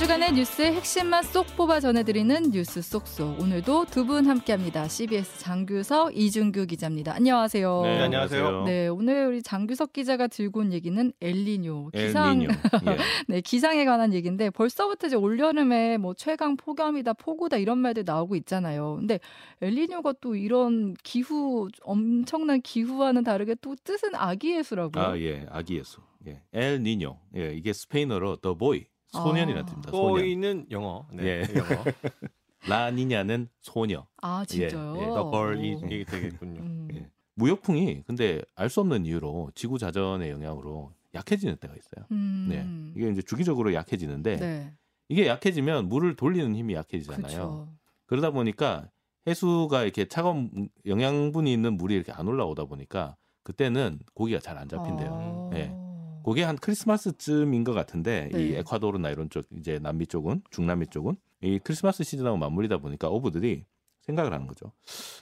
주간의 뉴스의 핵심만 쏙 뽑아 전해드리는 뉴스 쏙쏙. 오늘도 두 분 함께합니다. CBS 장규석, 이준규 기자입니다. 안녕하세요. 네, 안녕하세요. 네, 오늘 우리 장규석 기자가 들고 온 얘기는 엘니뇨 기상, 엘니뇨. 예. 네 기상에 관한 얘기인데 벌써부터 이제 올 여름에 뭐 최강 폭염이다, 폭우다 이런 말들 나오고 있잖아요. 근데 엘니뇨가 또 이런 기후 엄청난 기후와는 다르게 또 뜻은 아기 예수라고요. 아, 예. 아기 예수. 예. 엘 니뇨. 예. 이게 스페인어로 더 보이. 소년이라는 아. 뜻입니다. 소년. 보이는 영어. 네, 예. 영어. 라니냐는 소녀. 아, 진짜요? 예, 예, 더 벌이 오. 이게 되겠군요. 음. 예. 무역풍이 근데 알 수 없는 이유로 지구 자전의 영향으로 약해지는 때가 있어요. 음. 네. 이게 이제 주기적으로 약해지는데 네. 이게 약해지면 물을 돌리는 힘이 약해지잖아요. 그렇죠. 그러다 보니까 해수가 이렇게 차가운 영양분이 있는 물이 이렇게 안 올라오다 보니까 그때는 고기가 잘 안 잡힌대요. 어. 예. 그게 한 크리스마스쯤인 것 같은데 이 네. 에콰도르나 이런 쪽 이제 남미 쪽은 중남미 쪽은 이 크리스마스 시즌하고 맞물리다 보니까 어부들이 생각을 하는 거죠.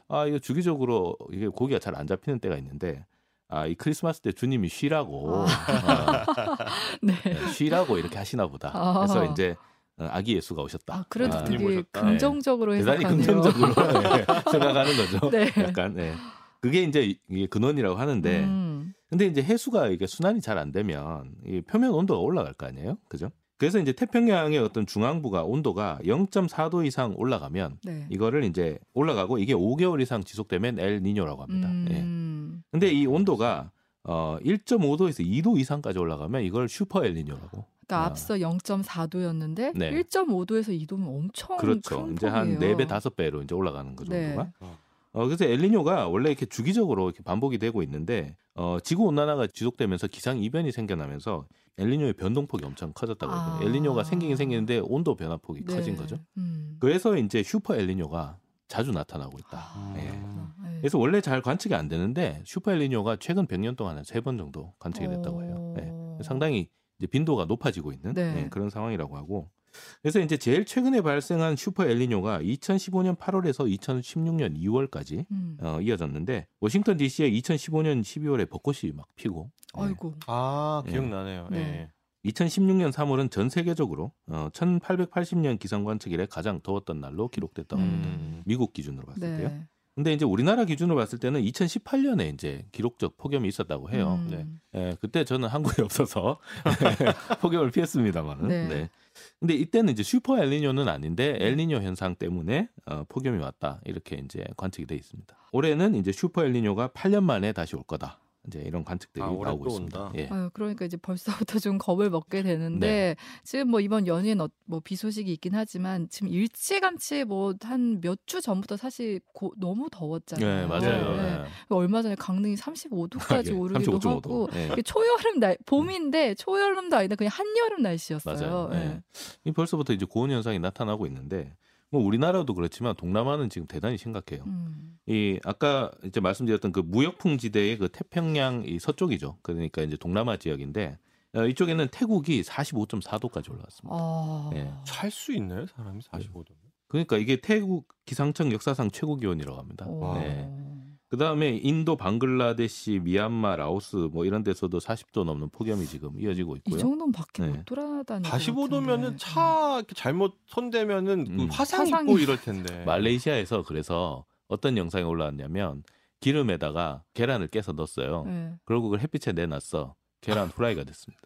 아 이거 주기적으로 이게 고기가 잘 안 잡히는 때가 있는데 아 이 크리스마스 때 주님이 쉬라고 어, 네. 네, 쉬라고 이렇게 하시나 보다. 아. 그래서 이제 어, 아기 예수가 오셨다. 아, 그래도 아, 되게. 긍정적으로 대단히 해석하네요. 긍정적으로 네, 생각하는 거죠. 네. 약간 네. 그게 이제 이게 근원이라고 하는데 음. 근데 이제 해수가 이게 순환이 잘 안 되면 이 표면 온도가 올라갈 거 아니에요, 그죠? 그래서 이제 태평양의 어떤 중앙부가 온도가 0.4도 이상 올라가면 네. 이거를 이제 올라가고 이게 5개월 이상 지속되면 엘 니뇨라고 합니다. 예. 음. 근데 이 온도가 어 1.5도에서 2도 이상까지 올라가면 이걸 슈퍼 엘 니뇨라고. 그러니까 아. 앞서 0.4도였는데 네. 1.5도에서 2도면 엄청 그렇죠. 큰 이제 한 폭이에요. 4배, 5배로 이제 올라가는 그 네. 정도가. 어, 그래서 엘니뇨가 원래 이렇게 주기적으로 이렇게 반복이 되고 있는데 어, 지구 온난화가 지속되면서 기상 이변이 생겨나면서 엘니뇨의 변동폭이 엄청 커졌다고 해요. 아. 엘니뇨가 생기긴 생기는데 온도 변화폭이 네. 커진 거죠. 음. 그래서 이제 슈퍼 엘니뇨가 자주 나타나고 있다. 아, 예. 네. 그래서 원래 잘 관측이 안 되는데 슈퍼 엘니뇨가 최근 100년 동안 한 세 번 정도 관측이 됐다고 해요. 예. 어. 상당히 이제 빈도가 높아지고 있는 네. 예, 그런 상황이라고 하고 그래서 이제 제일 최근에 발생한 슈퍼 엘니뇨가 2015년 8월에서 2016년 2월까지 음. 어, 이어졌는데 워싱턴 D.C.에 2015년 12월에 벚꽃이 막 피고 예. 아이고. 아 예. 기억나네요. 네. 예. 2016년 3월은 전 세계적으로 어, 1880년 기상 관측 이래 가장 더웠던 날로 기록됐다고 합니다. 음. 미국 기준으로 봤을 때요. 네. 근데 이제 우리나라 기준으로 봤을 때는 2018년에 이제 기록적 폭염이 있었다고 해요. 음. 네. 예, 그때 저는 한국에 없어서 폭염을 피했습니다만은. 네. 네. 근데 이때는 이제 슈퍼 엘니뇨는 아닌데 엘니뇨 현상 때문에 어, 폭염이 왔다 이렇게 이제 관측이 돼 있습니다. 올해는 이제 슈퍼 엘니뇨가 8년 만에 다시 올 거다. 이제 이런 관측들이 아, 나오고 또 있습니다. 온다. 예. 아유, 그러니까 이제 벌써부터 좀 겁을 먹게 되는데 네. 지금 뭐 이번 연휴엔 어, 뭐비 소식이 있긴 하지만 지금 일찌감치 뭐 한 몇 주 전부터 사실 고, 너무 더웠잖아요. 네, 맞아요. 네. 네. 얼마 전에 강릉이 35도까지 예, 오르기도 35.5도. 하고 예. 이게 초여름 날 봄인데 초여름도 아닌데 그냥 한여름 날씨였어요. 맞아요. 예. 예. 이 벌써부터 이제 고온 현상이 나타나고 있는데 뭐 우리나라도 그렇지만 동남아는 지금 대단히 심각해요. 음. 이 아까 이제 말씀드렸던 그 무역풍 지대의 그 태평양 이 서쪽이죠. 그러니까 이제 동남아 지역인데 어, 이쪽에는 태국이 45.4도까지 올라왔습니다. 아. 예. 살수 있나요 사람이 45도? 그러니까 이게 태국 기상청 역사상 최고 기온이라고 합니다. 어. 네. 그다음에 인도, 방글라데시, 미얀마, 라오스 뭐 이런 데서도 40도 넘는 폭염이 지금 이어지고 이 있고요. 정도는 밖에 네. 못 돌아다니는 45도면은 차 이렇게 잘못 손대면은 그 음. 화상 화상이- 입고 이럴 텐데. 말레이시아에서 그래서 어떤 영상이 올라왔냐면 기름에다가 계란을 깨서 넣었어요. 네. 그리고 그걸 햇빛에 내놨어. 계란 후라이가 됐습니다.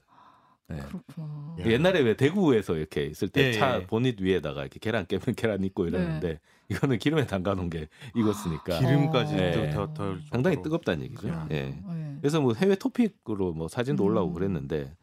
네. 그렇구나. 예. 옛날에 왜 대구에서 이렇게 있을 때 예, 차 예. 보닛 위에다가 이렇게 계란 깨면 계란 있고 이러는데 이거는 기름에 담가 놓은 게 익었으니까 기름까지 네. 더, 더, 더 상당히. 뜨겁다는 얘기죠. 야. 예. 네. 그래서 뭐 해외 토픽으로 뭐 사진도 올라오고 음. 그랬는데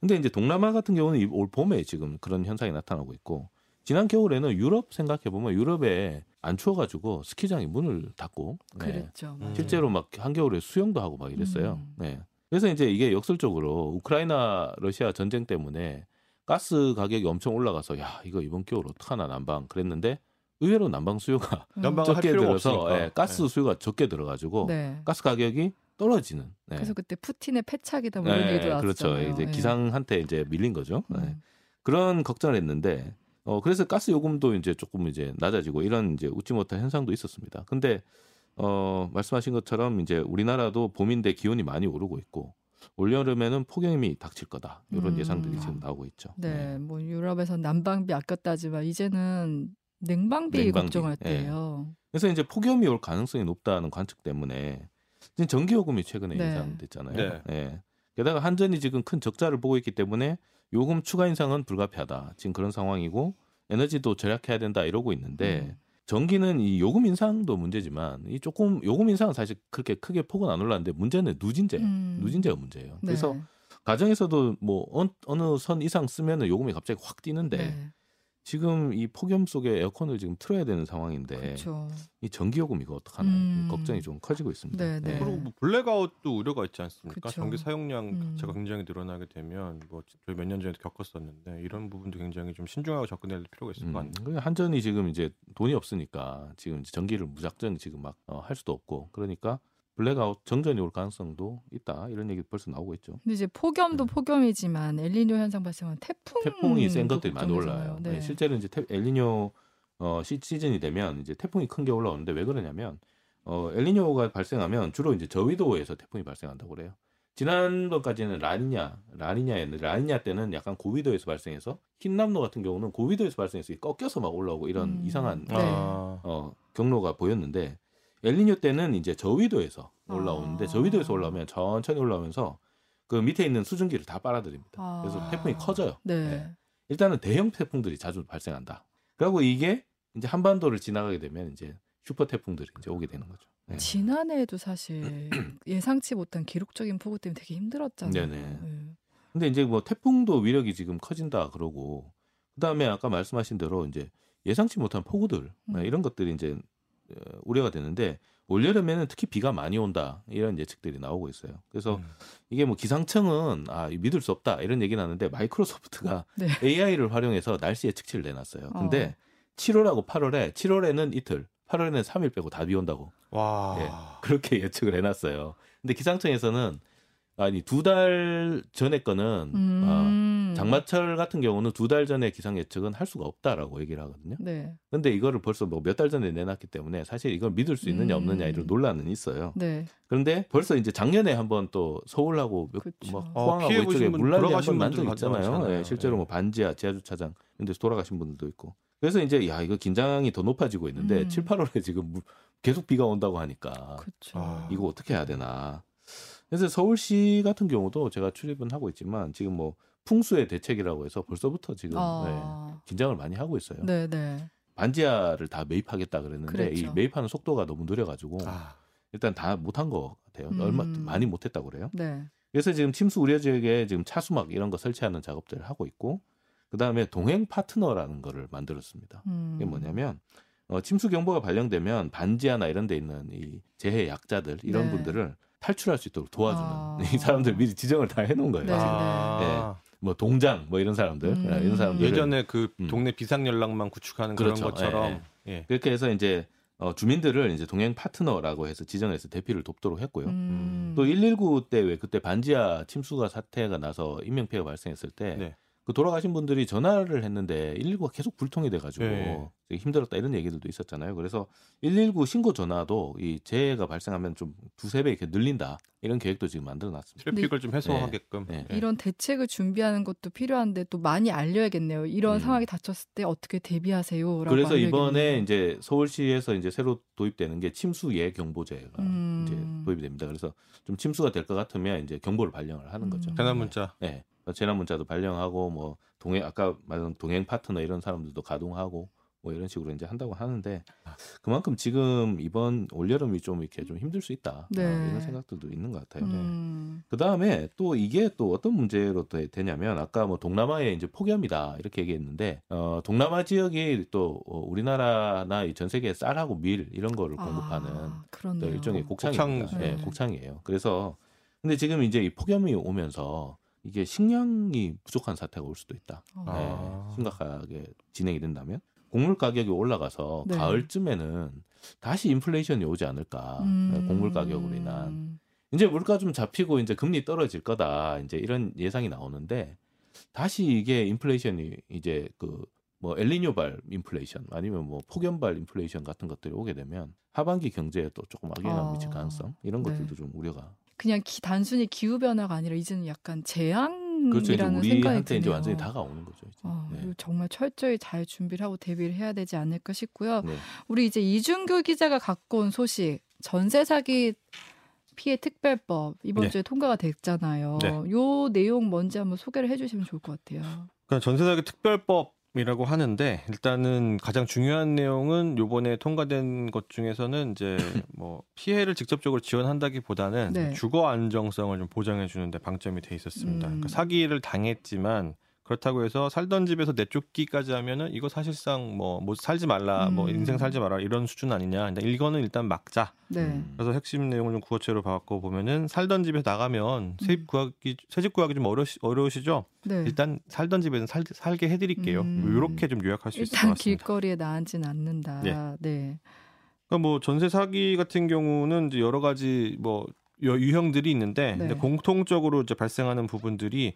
근데 이제 동남아 같은 경우는 이- 올 봄에 지금 그런 현상이 나타나고 있고 지난 겨울에는 유럽 생각해 보면 유럽에 안 추워가지고 스키장이 문을 닫고 네. 그랬죠. 음. 실제로 막 한겨울에 수영도 하고 막 이랬어요. 음. 네. 그래서 이제 이게 역설적으로 우크라이나 러시아 전쟁 때문에 가스 가격이 엄청 올라가서 야 이거 이번 겨울 어떡하나 난방 그랬는데 의외로 난방 수요가 음. 적게 들어서. 예, 가스 수요가 적게 들어가지고 네. 가스 가격이 떨어지는. 네. 그래서 그때 푸틴의 패착이다 뭐 이런 네, 얘기도 그렇죠. 나왔잖아요. 이제 예. 기상한테 이제 밀린 거죠. 네. 음. 그런 걱정을 했는데 어 그래서 가스 요금도 이제 조금 이제 낮아지고 이런 이제 웃지 못할 현상도 있었습니다. 근데 어 말씀하신 것처럼 이제 우리나라도 봄인데 기온이 많이 오르고 있고 올여름에는 폭염이 닥칠 거다 이런 음. 예상들이 지금 나오고 있죠. 네, 뭐 유럽에서 난방비 아꼈다지만 이제는 냉방비, 냉방비, 걱정할 예. 때예요. 그래서 이제 폭염이 올 가능성이 높다는 관측 때문에 지금 전기요금이 최근에 네. 인상됐잖아요. 네. 예. 게다가 한전이 지금 큰 적자를 보고 있기 때문에 요금 추가 인상은 불가피하다. 지금 그런 상황이고 에너지도 절약해야 된다 이러고 있는데 음. 전기는 이 요금 인상도 문제지만 이 조금 요금 인상은 사실 그렇게 크게 폭은 안 올랐는데 문제는 누진제, 음. 누진제가 문제예요. 네. 그래서 가정에서도 뭐 어, 어느 선 이상 쓰면은 요금이 갑자기 확 뛰는데 네. 지금 이 폭염 속에 에어컨을 지금 틀어야 되는 상황인데 그렇죠. 이 전기요금 이거 어떡하나 음. 걱정이 좀 커지고 있습니다. 네, 네. 그리고 뭐 블랙아웃도 우려가 있지 않습니까? 그쵸. 전기 사용량 음. 자체가 굉장히 늘어나게 되면 뭐 저희 몇 년 전에도 겪었었는데 이런 부분도 굉장히 좀 신중하게 접근해야 될 필요가 있을 음, 것 같네요. 그 한전이 지금 이제 돈이 없으니까 지금 이제 전기를 무작정 지금 막 할 수도 없고 그러니까 블랙아웃 정전이 올 가능성도 있다 이런 얘기 벌써 나오고 있죠. 근데 이제 폭염도 네. 폭염이지만 엘니뇨 현상 발생하면 태풍 태풍이 센 것들이 많이 올라요. 네. 네, 실제로 이제 태- 엘니뇨 어, 시, 시즌이 되면 이제 태풍이 큰 게 올라오는데 왜 그러냐면 어, 엘니뇨가 발생하면 주로 이제 저위도에서 태풍이 발생한다고 그래요. 지난번까지는 라니냐, 라니냐였는데 라니냐 때는 약간 고위도에서 발생해서 흰남노 같은 경우는 고위도에서 발생해서 꺾여서 막 올라오고 이런 음. 이상한 네. 아, 어, 경로가 보였는데 엘니뇨 때는 이제 저위도에서 올라오는데 아. 저위도에서 올라오면 천천히 올라오면서 그 밑에 있는 수증기를 다 빨아들입니다. 아. 그래서 태풍이 커져요. 네. 네. 일단은 대형 태풍들이 자주 발생한다. 그리고 이게 이제 한반도를 지나가게 되면 이제 슈퍼 태풍들이 이제 오게 되는 거죠. 네. 지난해에도 사실 예상치 못한 기록적인 폭우 때문에 되게 힘들었잖아요. 네네. 네. 근데 이제 뭐 태풍도 위력이 지금 커진다 그러고 그다음에 아까 말씀하신 대로 이제 예상치 못한 폭우들 음. 이런 것들이 이제 어, 우려가 되는데 올 여름에는 특히 비가 많이 온다 이런 예측들이 나오고 있어요. 그래서 음. 이게 뭐 기상청은 아 믿을 수 없다 이런 얘기 나는데 마이크로소프트가 네. AI를 활용해서 날씨 예측치를 내놨어요. 근데 어. 7월하고 8월에 7월에는 이틀, 8월에는 3일 빼고 다 비 온다고 와. 예. 그렇게 예측을 해놨어요. 근데 기상청에서는 아니 두 달 전에 거는 아, 음. 장마철 같은 경우는 두 달 전에 기상 예측은 할 수가 없다라고 얘기를 하거든요. 네. 근데 이거를 벌써 뭐 몇 달 전에 내놨기 때문에 사실 이걸 믿을 수 있느냐 음. 없느냐 이런 논란은 있어요. 네. 그런데 벌써 이제 작년에 한번 또 서울하고 몇- 그쵸. 뭐 어, 포항하고 이쪽에 물난리 한번 난적 분들 있잖아요. 예, 실제로 예. 뭐 반지하 지하 주차장 이런 데서 돌아가신 분들도 있고. 그래서 이제 야 이거 긴장이 더 높아지고 있는데 음. 7, 8월에 지금 무- 계속 비가 온다고 하니까 그렇죠. 아. 이거 어떻게 해야 되나. 그래서 서울시 같은 경우도 제가 출입은 하고 있지만 지금 뭐 풍수의 대책이라고 해서 벌써부터 지금 네, 아. 긴장을 많이 하고 있어요. 네, 네. 반지하를 다 매입하겠다 그랬는데 이 그랬죠. 매입하는 속도가 너무 느려가지고 아, 일단 다 못한 것 같아요. 음. 얼마 많이 못했다고 그래요. 네. 그래서 지금 침수 우려 지역에 지금 차수막 이런 거 설치하는 작업들을 하고 있고 그 다음에 동행 파트너라는 거를 만들었습니다. 음. 이게 뭐냐면 어, 침수 경보가 발령되면 반지하나 이런 데 있는 이 재해 약자들 이런 네. 분들을 탈출할 수 있도록 도와주는 아. 이 사람들 미리 지정을 다 해놓은 거예요. 네. 지금. 아. 뭐 동장 뭐 이런 사람들 음. 이런 사람들 예전에 그 음. 동네 비상 연락망 구축하는 그렇죠. 그런 것처럼 예. 그렇게 해서 이제 어, 주민들을 이제 동행 파트너라고 해서 지정해서 대피를 돕도록 했고요. 음. 또119 때 왜 그때 반지하 침수가 사태가 나서 인명 피해가 발생했을 때 네. 그 돌아가신 분들이 전화를 했는데 119가 계속 불통이 돼가지고 네. 힘들었다 이런 얘기들도 있었잖아요. 그래서 119 신고 전화도 이 재해가 발생하면 좀 두세 배 이렇게 늘린다 이런 계획도 지금 만들어놨습니다. 트래픽을 좀 해소하게끔. 네. 예. 이런 대책을 준비하는 것도 필요한데 또 많이 알려야겠네요. 이런 음. 상황이 닥쳤을 때 어떻게 대비하세요라고. 그래서 이번에 알려야겠네요. 이제 서울시에서 이제 새로 도입되는 게 침수 예 경보제가 음. 이제 도입이 됩니다. 그래서 좀 침수가 될 것 같으면 이제 경보를 발령을 하는 거죠. 음. 재난 문자. 네. 재난 문자도 발령하고 뭐 동행 아까 말한 동행 파트너 이런 사람들도 가동하고 뭐 이런 식으로 이제 한다고 하는데 그만큼 지금 이번 올여름이 좀 이렇게 좀 힘들 수 있다 네. 아, 이런 생각들도 있는 것 같아요. 음. 그 다음에 또 이게 또 어떤 문제로 되- 되냐면 아까 뭐 동남아에 이제 폭염이다 이렇게 얘기했는데 어 동남아 지역이 또 어, 우리나라나 이전 세계 쌀하고 밀 이런 거를 공급하는 아, 또. 일종의 곡창입니다. 곡창. 예, 네. 곡창이에요. 그래서 근데 지금 이제 이 폭염이 오면서 이게 식량이 부족한 사태가 올 수도 있다. 어. 아. 예, 심각하게 진행이 된다면 곡물 가격이 올라가서 네. 가을쯤에는 다시 인플레이션이 오지 않을까. 음. 예, 곡물 가격으로 인한 이제 물가 좀 잡히고 이제 금리 떨어질 거다. 이제 이런 예상이 나오는데 다시 이게 인플레이션이 이제 그 뭐 엘리뇨발 인플레이션 아니면 뭐 폭염발 인플레이션 같은 것들이 오게 되면 하반기 경제에 또 조금 악영향을 어. 미칠 가능성 이런 네. 것들도 좀 우려가 그냥 기- 단순히 기후 변화가 아니라 이제는 약간 재앙이라는 그렇죠 이제 생각이 우리한테 드네요. 이제 완전히 다가오는 거죠. 이제. 어, 네. 정말 철저히 잘 준비를 하고 대비를 해야 되지 않을까 싶고요. 네. 우리 이제 이준규 기자가 갖고 온 소식 전세 사기 피해 특별법 이번 네. 주에 통과가 됐잖아요. 네. 요 내용 뭔지 한번 소개를 해주시면 좋을 것 같아요. 그러니까 전세 사기 특별법 이라고 하는데 일단은 가장 중요한 내용은 요번에 통과된 것 중에서는 이제 뭐 피해를 직접적으로 지원한다기보다는 네. 주거 안정성을 좀 보장해 주는데 방점이 돼 있었습니다. 음. 그러니까 사기를 당했지만 그렇다고 해서 살던 집에서 내쫓기까지 하면은 이거 사실상 뭐못 살지 말라, 뭐 음. 인생 살지 마라 이런 수준 아니냐. 일단 일거는 일단 막자. 네. 음. 그래서 핵심 내용을 좀 구어체로 바꿔 보면은 살던 집에서 나가면 세입 음. 구하기 새집 구하기 좀 어려시, 어려우시죠? 네. 일단 살던 집에는 살, 살게 해드릴게요. 음. 이렇게 좀 요약할 수 있을 것 같습니다. 길거리에 나앉진 않는다. 네. 네. 그러니까 뭐 전세 사기 같은 경우는 이제 여러 가지 뭐 여- 유형들이 있는데 네. 근데 공통적으로 이제 발생하는 부분들이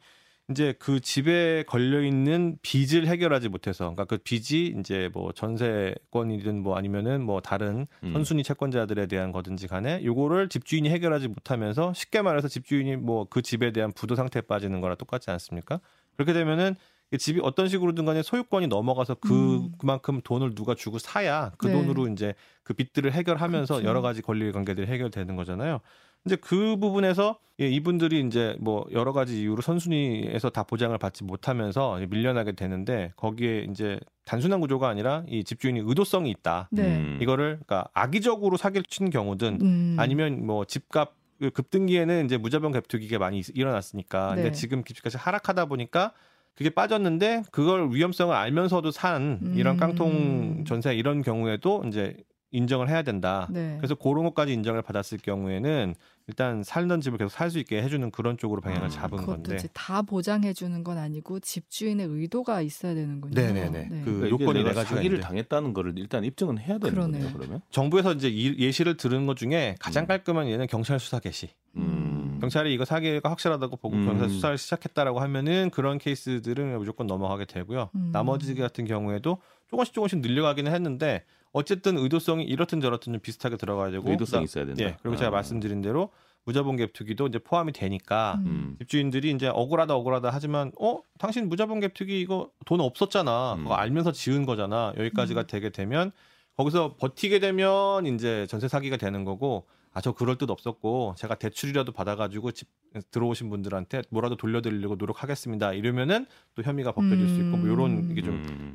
이제 그 집에 걸려 있는 빚을 해결하지 못해서 그러니까 그 빚이 이제 뭐 전세권이든 뭐 아니면은 뭐 다른 음. 선순위 채권자들에 대한 거든지 간에 요거를 집주인이 해결하지 못하면서 쉽게 말해서 집주인이 뭐 그 집에 대한 부도 상태에 빠지는 거랑 똑같지 않습니까? 그렇게 되면은 이 집이 어떤 식으로든 간에 소유권이 넘어가서 그 음. 그만큼 돈을 누가 주고 사야 그 네. 돈으로 이제 그 빚들을 해결하면서 그렇죠. 여러 가지 권리 관계들이 해결되는 거잖아요. 이제 그 부분에서 예, 이분들이 이제 뭐 여러 가지 이유로 선순위에서 다 보장을 받지 못하면서 밀려나게 되는데 거기에 이제 단순한 구조가 아니라 이 집주인이 의도성이 있다. 네. 음. 이거를 그러니까 악의적으로 사기를 친 경우든 음. 아니면 뭐 집값 그 급등기에는 이제 무자본 갭투기가 많이 있- 일어났으니까 네. 근데 지금 집값이 하락하다 보니까 그게 빠졌는데 그걸 위험성을 알면서도 산 이런 음. 깡통 전세 이런 경우에도 이제 인정을 해야 된다. 네. 그래서 그런 것까지 인정을 받았을 경우에는 일단 살던 집을 계속 살 수 있게 해주는 그런 쪽으로 방향을 음, 잡은 그것도 건데. 이제 다 보장해 주는 건 아니고 집주인의 의도가 있어야 되는군요. 네네네. 그 그러니까 요건이 내가 네 사기를 있는데. 당했다는 거를 일단 입증은 해야 되는 그러네요. 거네요. 그러면. 정부에서 이제 이 예시를 들은 것 중에 가장 음. 깔끔한 예는 경찰 수사 개시. 음. 경찰이 이거 사기가 확실하다고 보고 음. 경찰 수사를 시작했다라고 하면은 그런 케이스들은 무조건 넘어가게 되고요. 음. 나머지 같은 경우에도 조금씩 조금씩 늘려가기는 했는데 어쨌든 의도성이 이렇든 저렇든 좀 비슷하게 들어가야 되고 의도성이 그다음- 있어야 된다. 예. 그리고 제가 아. 말씀드린 대로 무자본 갭 투기도 이제 포함이 되니까 음. 음. 집주인들이 이제 억울하다 억울하다 하지만 어 당신 무자본 갭 투기 이거 돈 없었잖아 음. 그거 알면서 지은 거잖아 여기까지가 음. 되게 되면 거기서 버티게 되면 이제 전세 사기가 되는 거고 아 저 그럴 뜻 없었고 제가 대출이라도 받아가지고 집 들어오신 분들한테 뭐라도 돌려드리려고 노력하겠습니다 이러면은 또 혐의가 벗겨질 수 있고 뭐 이런.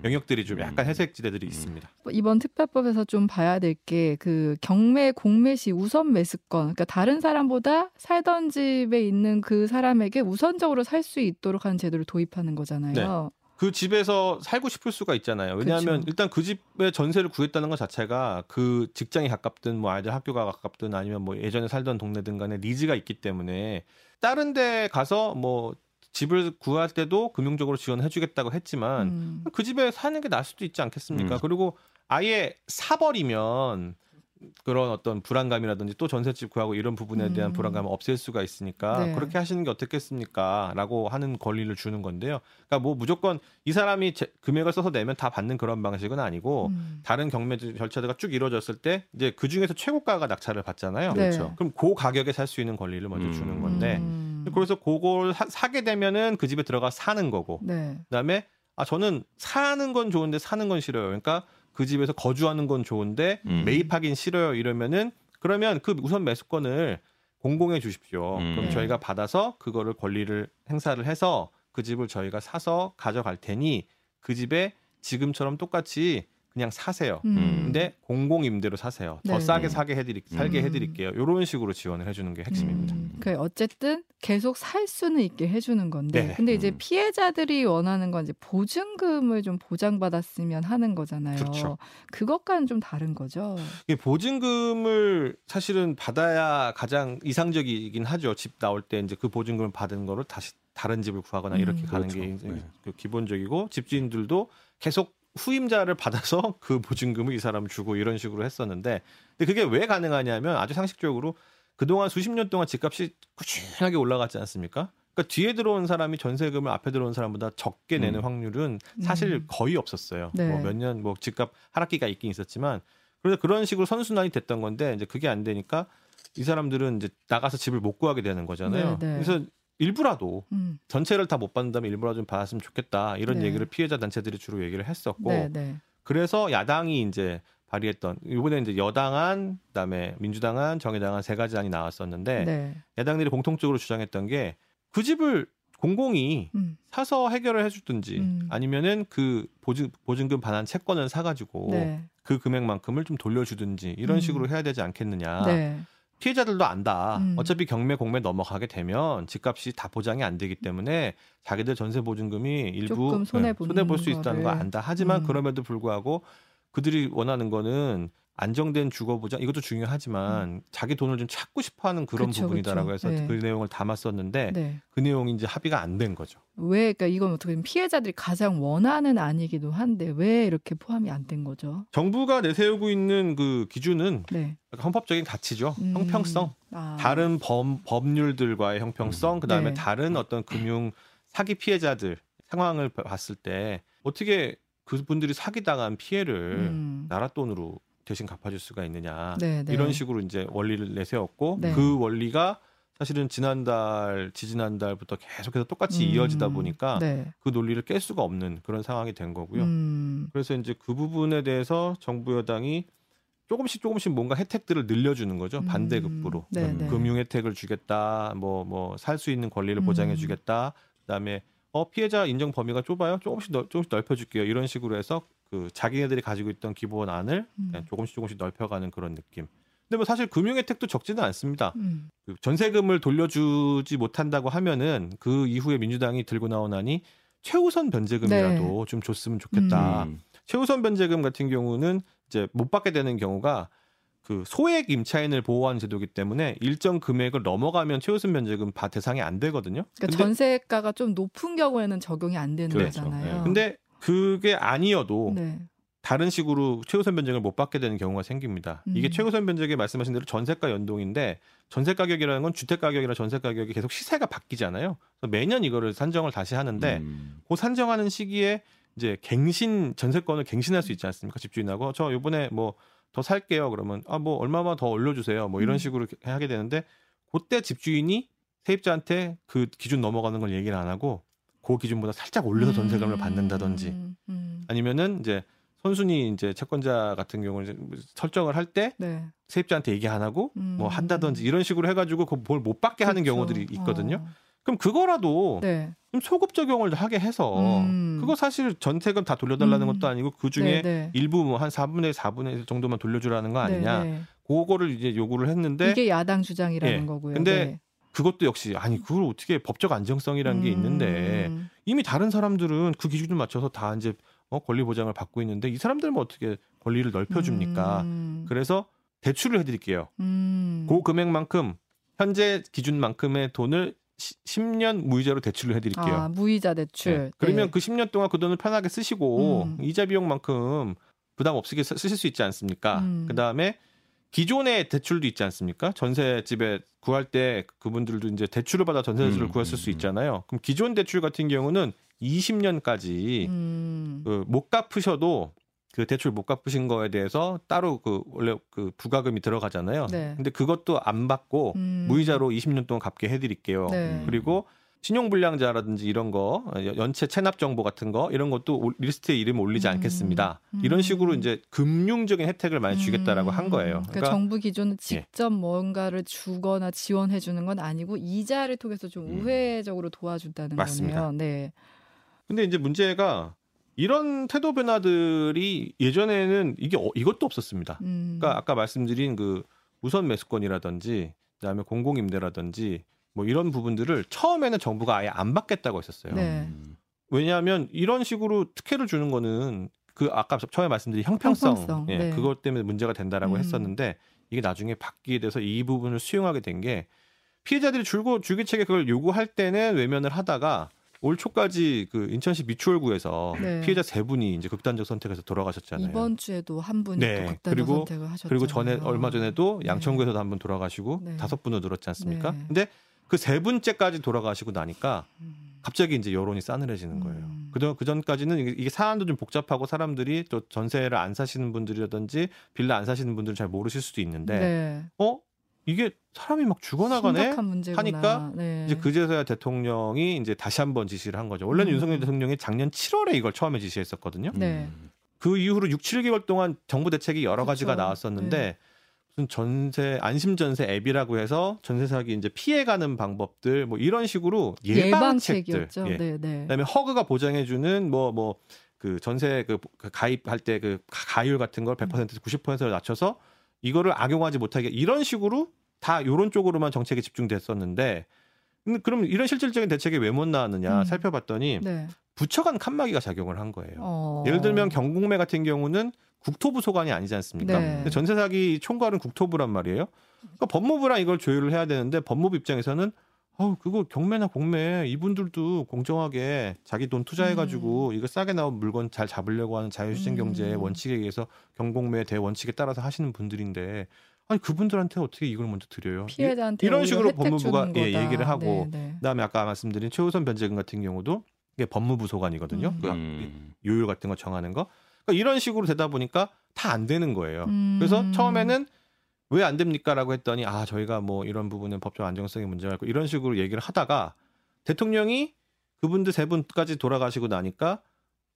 영역들이 좀 약간 음. 회색지대들이 음. 있습니다. 이번 특별법에서 좀 봐야 될 게 그 경매 공매 시 우선 매수권 그러니까 다른 사람보다 살던 집에 있는 그 사람에게 우선적으로 살 수 있도록 하는 제도를 도입하는 거잖아요. 그 집에서 살고 싶을 수가 있잖아요. 왜냐하면 그쵸. 일단 그 집에 전세를 구했다는 것 자체가 그 직장이 가깝든 뭐 아이들 학교가 가깝든 아니면 뭐 예전에 살던 동네든 간에 니즈가 있기 때문에 다른 데 가서 뭐 집을 구할 때도 금융적으로 지원해 주겠다고 했지만 음. 그 집에 사는 게 나을 수도 있지 않겠습니까? 음. 그리고 아예 사버리면 그런 어떤 불안감이라든지 또 전셋집 구하고 이런 부분에 대한 음. 불안감을 없앨 수가 있으니까 네. 그렇게 하시는 게 어떻겠습니까? 라고 하는 권리를 주는 건데요. 그러니까 뭐 무조건 이 사람이 제- 금액을 써서 내면 다 받는 그런 방식은 아니고 음. 다른 경매 절차가 쭉 이루어졌을 때 이제 그 중에서 최고가가 낙찰을 받잖아요. 네. 그렇죠. 그럼 그 가격에 살 수 있는 권리를 먼저 음. 주는 건데 음. 그래서 그걸 사- 사게 되면은 그 집에 들어가 사는 거고 네. 그다음에 아 저는 사는 건 좋은데 사는 건 싫어요. 그러니까 그 집에서 거주하는 건 좋은데 음. 매입하긴 싫어요. 이러면은 그러면 그 우선 매수권을 공공해 주십시오. 음. 그럼 네. 저희가 받아서 그거를 권리를 행사를 해서 그 집을 저희가 사서 가져갈 테니 그 집에 지금처럼 똑같이 그냥 사세요. 음. 근데 공공 임대로 사세요. 더 네. 싸게 사게 해드리 살게 음. 해드릴게요. 이런 식으로 지원을 해주는 게 핵심입니다. 음, 그 어쨌든 계속 살 수는 있게 해주는 건데, 네. 근데 이제 음. 피해자들이 원하는 건 이제 보증금을 좀 보장받았으면 하는 거잖아요. 그렇죠. 그것과는 좀 다른 거죠. 이게 보증금을 사실은 받아야 가장 이상적이긴 하죠. 집 나올 때 이제 그 보증금을 받은 거를 다시 다른 집을 구하거나 이렇게 음. 가는 그렇죠. 게 네. 그 기본적이고 집주인들도 계속 후임자를 받아서 그 보증금을 이 사람 주고 이런 식으로 했었는데 근데 그게 왜 가능하냐면 아주 상식적으로 그동안 수십 년 동안 집값이 꾸준하게 올라갔지 않습니까? 그러니까 뒤에 들어온 사람이 전세금을 앞에 들어온 사람보다 적게 내는 음. 확률은 사실 음. 거의 없었어요. 네. 뭐몇 년 뭐 집값 하락기가 있긴 있었지만 그래서 그런 식으로 선순환이 됐던 건데 이제 그게 안 되니까 이 사람들은 이제 나가서 집을 못 구하게 되는 거잖아요. 네, 네. 그래서 일부라도 음. 전체를 다 못 받는다면 일부라도 좀 받았으면 좋겠다 이런 네. 얘기를 피해자 단체들이 주로 얘기를 했었고 네, 네. 그래서 야당이 이제 발의했던 이번에 이제 여당안 그다음에 민주당안 정의당안 세 가지 안이 나왔었는데 네. 야당들이 공통적으로 주장했던 게 그 집을 공공이 음. 사서 해결을 해주든지 음. 아니면은 그 보증 보증금 반환 채권을 사가지고 네. 그 금액만큼을 좀 돌려주든지 이런 음. 식으로 해야 되지 않겠느냐. 네. 피해자들도 안다. 음. 어차피 경매 공매 넘어가게 되면 집값이 다 보장이 안 되기 때문에 자기들 전세 보증금이 일부 손해 보는 볼수 있다는 거. 안다. 하지만 음. 그럼에도 불구하고 그들이 원하는 거는 안정된 주거 보장 이것도 중요하지만 자기 돈을 좀 찾고 싶어하는 그런 음. 그쵸, 부분이다라고 그쵸. 해서 네. 그 내용을 담았었는데 네. 그 내용이 이제 합의가 안 된 거죠. 왜 그러니까 이건 어떻게 보면 피해자들이 가장 원하는 아니기도 한데 왜 이렇게 포함이 안 된 거죠? 정부가 내세우고 있는 그 기준은 네. 헌법적인 가치죠. 음. 형평성. 아. 다른 범, 법률들과의 형평성, 그 다음에 네. 다른 어떤 금융 사기 피해자들 상황을 봐- 봤을 때 어떻게 그분들이 사기당한 피해를 음. 나라 돈으로 대신 갚아줄 수가 있느냐 네, 네. 이런 식으로 이제 원리를 내세웠고 네. 그 원리가 사실은 지난달 지지난달부터 계속해서 똑같이 음. 이어지다 보니까 네. 그 논리를 깰 수가 없는 그런 상황이 된 거고요. 음. 그래서 이제 그 부분에 대해서 정부 여당이 조금씩 조금씩 뭔가 혜택들을 늘려주는 거죠 음. 반대급부로 네, 네. 금융 혜택을 주겠다 뭐 뭐 살 수 있는 권리를 음. 보장해 주겠다 그 다음에 어 피해자 인정 범위가 좁아요 조금씩 넓, 조금씩 넓혀줄게요 이런 식으로 해서 그 자기네들이 가지고 있던 기본안을 음. 조금씩 조금씩 넓혀가는 그런 느낌 근데 뭐 사실 금융 혜택도 적지는 않습니다 음. 그 전세금을 돌려주지 못한다고 하면은 그 이후에 민주당이 들고 안이 최우선 변제금이라도 좀 줬으면 좋겠다 음. 최우선 변제금 같은 경우는 이제 못 받게 되는 경우가 그 소액 임차인을 보호하는 제도이기 때문에 일정 금액을 넘어가면 최우선 변제금 바 대상이 안 되거든요. 그러니까 전세가가 좀 높은 경우에는 적용이 안 되는 그렇죠. 거잖아요. 네. 근데 그게 아니어도 네. 다른 식으로 최우선 변제금을 못 받게 되는 경우가 생깁니다. 이게 음. 최우선 변제금 말씀하신 대로 전세가 연동인데 전세 가격이라는 건 주택 가격이나 전세 가격이 계속 시세가 바뀌잖아요. 그래서 매년 이거를 산정을 다시 하는데 음. 그 산정하는 시기에 이제 갱신 전세권을 갱신할 수 있지 않습니까? 집주인하고 저 요번에 뭐더 살게요. 그러면 아 뭐 얼마만 더 올려주세요. 뭐 이런 음. 식으로 하게 되는데 그때 집주인이 세입자한테 그 기준 넘어가는 걸 얘기를 안 하고 그 기준보다 살짝 올려서 전세금을 받는다든지 음, 음. 아니면은 이제 선순위 이제 채권자 같은 경우는 이제 설정을 할때 네. 세입자한테 얘기 안 하고 음. 뭐 한다든지 이런 식으로 해가지고 그뭘 못 받게 하는 그렇죠. 경우들이 있거든요. 어. 그럼 그거라도 네. 좀 소급 적용을 하게 해서 음. 그거 사실 전 세금 다 돌려달라는 음. 것도 아니고 그 중에 네, 네. 일부 뭐 한 4분의 1, 4분의 1 정도만 돌려주라는 거 아니냐. 네, 네. 그거를 이제 요구를 했는데 이게 야당 주장이라는 예. 거고요. 근데 네. 그것도 역시 아니 그걸 어떻게 법적 안정성이라는 게 있는데 음. 이미 다른 사람들은 그 기준을 맞춰서 다 이제 어, 권리 보장을 받고 있는데 이 사람들은 어떻게 권리를 넓혀줍니까? 음. 그래서 대출을 해드릴게요. 음. 그 금액만큼 현재 기준만큼의 돈을 시, 10년 무이자로 대출을 해드릴게요. 아, 무이자 대출. 네. 그러면 네. 그 10년 동안 그 돈을 편하게 쓰시고 음. 이자 비용만큼 부담 없이 쓰- 쓰실 수 있지 않습니까? 음. 그 다음에 기존의 대출도 있지 않습니까? 전세집에 구할 때 그분들도 이제 대출을 받아 전세집을 음, 구했을 수. 있잖아요. 그럼 기존 대출 같은 경우는 20년까지 음. 그못 갚으셔도 그 대출 못 갚으신 거에 대해서 따로 그 원래 그 부가금이 들어가잖아요. 네. 근데 그것도 안 받고 음. 무이자로 20년 동안 갚게 해드릴게요. 네. 그리고 신용불량자라든지 이런 거 연체 체납 정보 같은 거 이런 것도 올- 리스트에 이름 올리지 음. 않겠습니다. 음. 이런 식으로 이제 금융적인 혜택을 많이 주겠다라고 한 거예요. 음. 그러니까, 그러니까 정부 기준은 예. 직접 뭔가를 주거나 지원해 주는 건 아니고 이자를 통해서 좀 음. 우회적으로 도와준다는 맞습니다. 거네요. 네. 근데 이제 문제가 이런 태도 변화들이 예전에는 이게 어- 이것도 없었습니다. 음. 그러니까 아까 말씀드린 그 우선 매수권이라든지 그다음에 공공 임대라든지 뭐 이런 부분들을 처음에는 정부가 아예 안 받겠다고 했었어요. 네. 음. 왜냐하면 이런 식으로 특혜를 주는 거는 그 아까 처음에 말씀드린 형평성, 형평성, 예, 네. 그것 때문에 문제가 된다라고 음. 했었는데 이게 나중에 바뀌게 돼서 이 부분을 수용하게 된 게 피해자들이 줄고 줄기차게 그걸 요구할 때는 외면을 하다가 올 초까지 그 인천시 미추홀구에서 네. 피해자 세 분이 이제 극단적 선택에서 돌아가셨잖아요. 이번 주에도 한 분이 네. 또 극단적 그리고- 선택을 하셨잖아요. 그리고 전에 얼마 전에도 네. 양천구에서도 한 분 돌아가시고 네. 다섯 분을 늘었지 않습니까? 네. 근데 그 세 분째까지 돌아가시고 나니까 갑자기 이제 여론이 싸늘해지는 거예요. 음. 그저 그 전까지는 이게, 이게 사안도 좀 복잡하고 사람들이 또 전세를 안 사시는 분들이라든지 빌라 안 사시는 분들은 잘 모르실 수도 있는데 네. 어 이게 사람이 막 죽어나가네. 하니까 네. 이제 그제서야 대통령이 이제 다시 한번 지시를 한 거죠. 원래는 음. 윤석열 대통령이 작년 7월에 이걸 처음에 지시했었거든요. 네. 음. 그 이후로 6, 7개월 동안 정부 대책이 여러 가지가 그렇죠. 나왔었는데 네. 무슨 전세 안심 전세 앱이라고 해서 전세 사기 이제 피해가는 방법들 뭐 이런 식으로 예방책들 예방책이었죠. 예. 네, 네. 그다음에 허그가 보장해주는 뭐뭐 그 전세 그 가입할 때 그 가율 같은 걸 100%에서 90%로 낮춰서 이거를 악용하지 못하게 이런 식으로 다 이런 쪽으로만 정책이 집중됐었는데 근데 그럼 이런 실질적인 대책이 왜 못 나왔느냐 음. 살펴봤더니 네. 부처 간 칸막이가 작용을 한 거예요. 어. 예를 들면 경공매 같은 경우는 국토부 소관이 아니지 않습니까? 네. 근데 전세 사기 총괄은 국토부란 말이에요. 그러니까 법무부랑 이걸 조율을 해야 되는데 법무부 입장에서는 어 그거 경매나 공매 이분들도 공정하게 자기 돈 투자해가지고 이거 싸게 나온 물건 잘 잡으려고 하는 자유시장 음. 경제의 원칙에 의해서 경공매 대원칙에 따라서 하시는 분들인데 아니 그분들한테 어떻게 이걸 먼저 드려요? 피해자한테 이런 식으로 법무부가 예. 얘기를 하고 네, 네. 그다음에 아까 말씀드린 최우선 변제금 같은 경우도 이게 법무부 소관이거든요. 음. 그 음. 요율 같은 거 정하는 거. 그러니까 이런 식으로 되다 보니까 다 안 되는 거예요. 음. 그래서 처음에는 왜 안 됩니까라고 했더니 아 저희가 뭐 이런 부분은 법적 안정성이 문제가 있고 이런 식으로 얘기를 하다가 대통령이 그분들 세 분까지 돌아가시고 나니까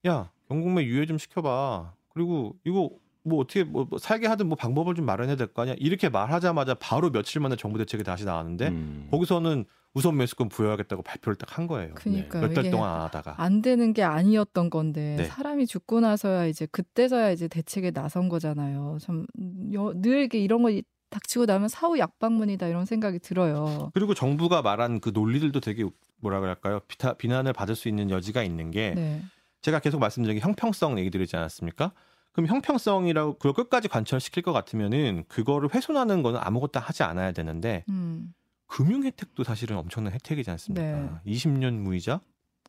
야 경공매 유예 좀 시켜봐. 그리고 이거 뭐 어떻게 뭐 살게 하든 뭐 방법을 좀 마련해야 될 거 아니야. 이렇게 말하자마자 바로 며칠 만에 정부 대책이 다시 나왔는데 음. 거기서는 우선 매수권 부여하겠다고 발표를 딱 한 거예요. 그러니까요. 몇달 이게 동안 안 하다가. 안 되는 게 아니었던 건데 네. 사람이 죽고 나서야 이제 그때서야 이제 대책에 나선 거잖아요. 참늘 이게 이런 거 닥치고 나면 사후 약방문이다 이런 생각이 들어요. 그리고 정부가 말한 그 논리들도 되게 뭐라 그럴까요? 비타, 비난을 받을 수 있는 여지가 있는 게 네. 제가 계속 말씀드린 게 형평성 얘기 드리지 않았습니까? 그럼 형평성이라고 그걸 끝까지 관철시킬 것 같으면은 그거를 훼손하는 거는 아무것도 하지 않아야 되는데 음. 금융 혜택도 사실은 엄청난 혜택이지 않습니까? 네. 20년 무이자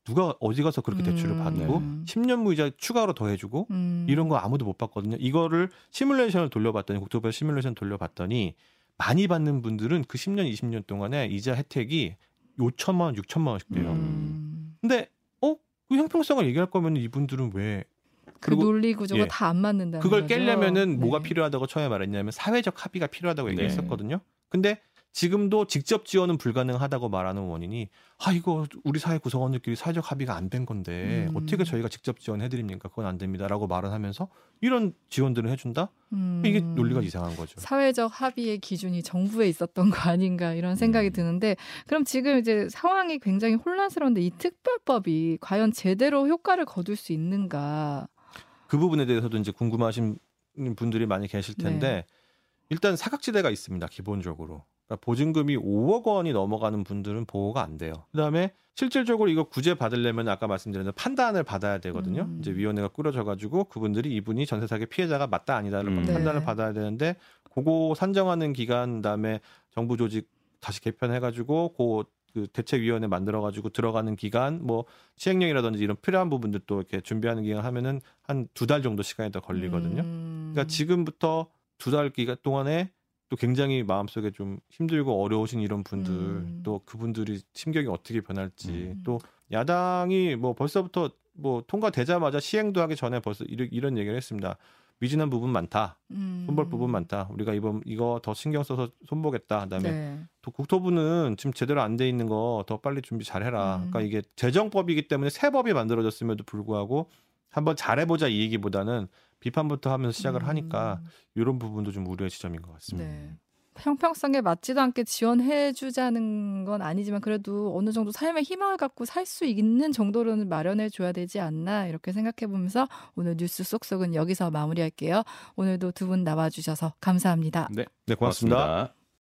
누가 어디 가서 그렇게 대출을 음. 받고 네. 10년 무이자 추가로 더 해주고 음. 이런 거 아무도 못 봤거든요. 이거를 시뮬레이션을 돌려봤더니 국토부에 시뮬레이션 돌려봤더니 많이 받는 분들은 그 10년, 20년 동안에 이자 혜택이 5천만 원, 6천만 원씩 돼요. 음. 근데 어? 그 형평성을 얘기할 거면 이분들은 왜 그 논리 구조가 예. 다안 맞는다. 그걸 깨려면은 뭐가 네. 필요하다고 처음에 말했냐면 사회적 합의가 필요하다고 네. 얘기했었거든요. 근데 지금도 직접 지원은 불가능하다고 말하는 원인이 아 이거 우리 사회 구성원들끼리 사회적 합의가 안 된 건데 음. 어떻게 저희가 직접 지원해 드립니까? 그건 안 됩니다라고 말을 하면서 이런 지원들을 해준다? 음. 이게 논리가 이상한 거죠. 사회적 합의의 기준이 정부에 있었던 거 아닌가 이런 생각이 음. 드는데 그럼 지금 이제 상황이 굉장히 혼란스러운데 이 특별법이 과연 제대로 효과를 거둘 수 있는가? 그 부분에 대해서도 이제 궁금하신 분들이 많이 계실 텐데 네. 일단 사각지대가 있습니다. 기본적으로. 그러니까 보증금이 5억 원이 넘어가는 분들은 보호가 안 돼요. 그다음에 실질적으로 이거 구제 받으려면 아까 말씀드린 판단을 받아야 되거든요. 음. 이제 위원회가 꾸려져 가지고 그분들이 이분이 전세 사기 피해자가 맞다 아니다를 음. 판단을 네. 받아야 되는데 그거 산정하는 기간 그다음에 정부 조직 다시 개편해 가지고 그, 그 대책위원회 만들어 가지고 들어가는 기간 뭐 시행령이라든지 이런 필요한 부분들 또 이렇게 준비하는 기간 하면은 한 두 달 정도 시간이 더 걸리거든요. 음. 그러니까 지금부터 두 달 기간 동안에 또 굉장히 마음속에 좀 힘들고 어려우신 이런 분들 음. 또 그분들이 심경이 어떻게 변할지 음. 또 야당이 뭐 벌써부터 뭐 통과되자마자 시행도 하기 전에 벌써 이런, 이런 얘기를 했습니다. 미진한 부분 많다. 음. 손볼 부분 많다. 우리가 이번 이거 더 신경 써서 손보겠다. 그다음에 네. 또 국토부는 지금 제대로 안 돼 있는 거 더 빨리 준비 잘 해라. 음. 그러니까 이게 재정법이기 때문에 새 법이 만들어졌음에도 불구하고 한번 잘해보자 이 얘기보다는 비판부터 하면서 시작을 음. 하니까 이런 부분도 좀 우려의 지점인 것 같습니다. 네. 형평성에 맞지도 않게 지원해 주자는 건 아니지만 그래도 어느 정도 삶의 희망을 갖고 살 수 있는 정도로는 마련해 줘야 되지 않나 이렇게 생각해 보면서 오늘 뉴스 쏙쏙은 여기서 마무리할게요. 오늘도 두 분 나와 주셔서 감사합니다. 네, 네, 고맙습니다. 고맙습니다.